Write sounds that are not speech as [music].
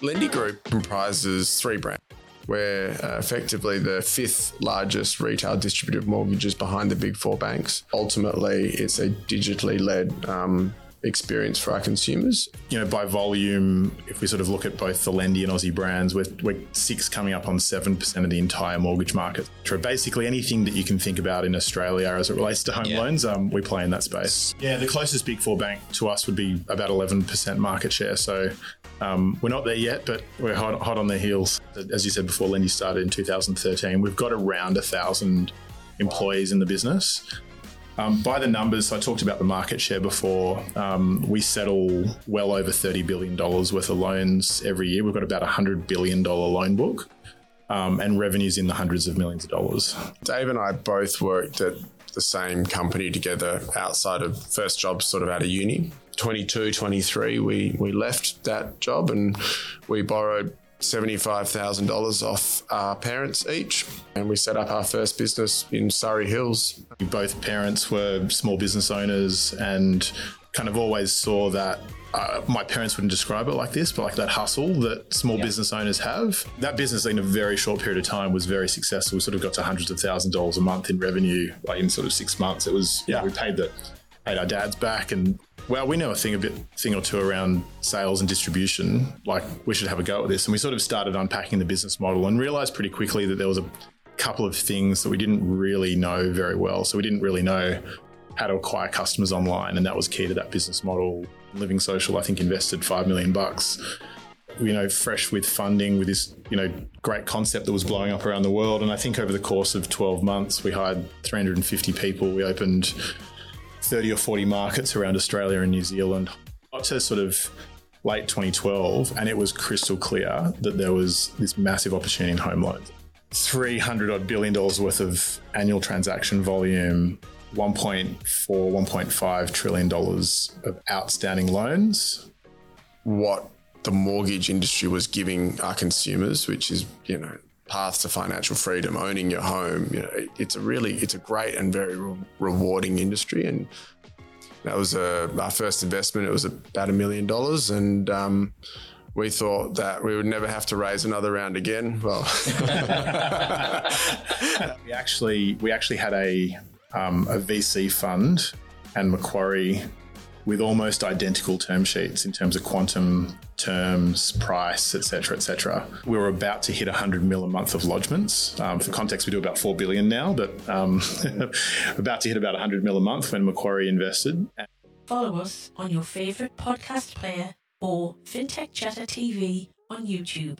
Lendi Group comprises three brands. We're uh, effectively the fifth largest retail distributor of mortgages behind the big four banks. Ultimately, it's a digitally led um, experience for our consumers. You know, by volume, if we sort of look at both the Lendi and Aussie brands, we're, we're six coming up on 7% of the entire mortgage market. So basically anything that you can think about in Australia as it relates to home yeah. loans, um, we play in that space. Yeah, the closest big four bank to us would be about 11% market share. So um, we're not there yet, but we're hot, hot on their heels. As you said before, Lendi started in 2013. We've got around a thousand employees in the business. Um, by the numbers, I talked about the market share before. Um, we settle well over $30 billion worth of loans every year. We've got about a $100 billion loan book um, and revenues in the hundreds of millions of dollars. Dave and I both worked at the same company together outside of first jobs, sort of out of uni. 22, 23, we, we left that job and we borrowed $75,000 off our parents each. And we set up our first business in Surry Hills. Both parents were small business owners and kind of always saw that uh, my parents wouldn't describe it like this, but like that hustle that small yeah. business owners have. That business in a very short period of time was very successful. We sort of got to hundreds of thousands of dollars a month in revenue, like in sort of six months. It was, yeah, we paid the paid our dads back and well, we know a thing a bit thing or two around sales and distribution. Like we should have a go at this. And we sort of started unpacking the business model and realized pretty quickly that there was a couple of things that we didn't really know very well. So we didn't really know how to acquire customers online, and that was key to that business model. Living Social, I think, invested five million bucks. You know, fresh with funding, with this you know great concept that was blowing up around the world. And I think over the course of 12 months, we hired 350 people. We opened 30 or 40 markets around Australia and New Zealand. Up to sort of late 2012, and it was crystal clear that there was this massive opportunity in home loans. 300 odd billion dollars worth of annual transaction volume, 1.4, 1.5 trillion dollars of outstanding loans. What the mortgage industry was giving our consumers, which is, you know, path to financial freedom, owning your home. You know, it's a really, it's a great and very re- rewarding industry. And that was a, our first investment. It was about a million dollars, and um, we thought that we would never have to raise another round again. Well, [laughs] we actually we actually had a um, a VC fund and Macquarie with almost identical term sheets in terms of quantum terms, price, etc., etc. We were about to hit 100 mil a month of lodgements. Um, for context, we do about 4 billion now, but um, [laughs] about to hit about 100 mil a month when Macquarie invested. Follow us on your favorite podcast player or FinTech Chatter TV on YouTube.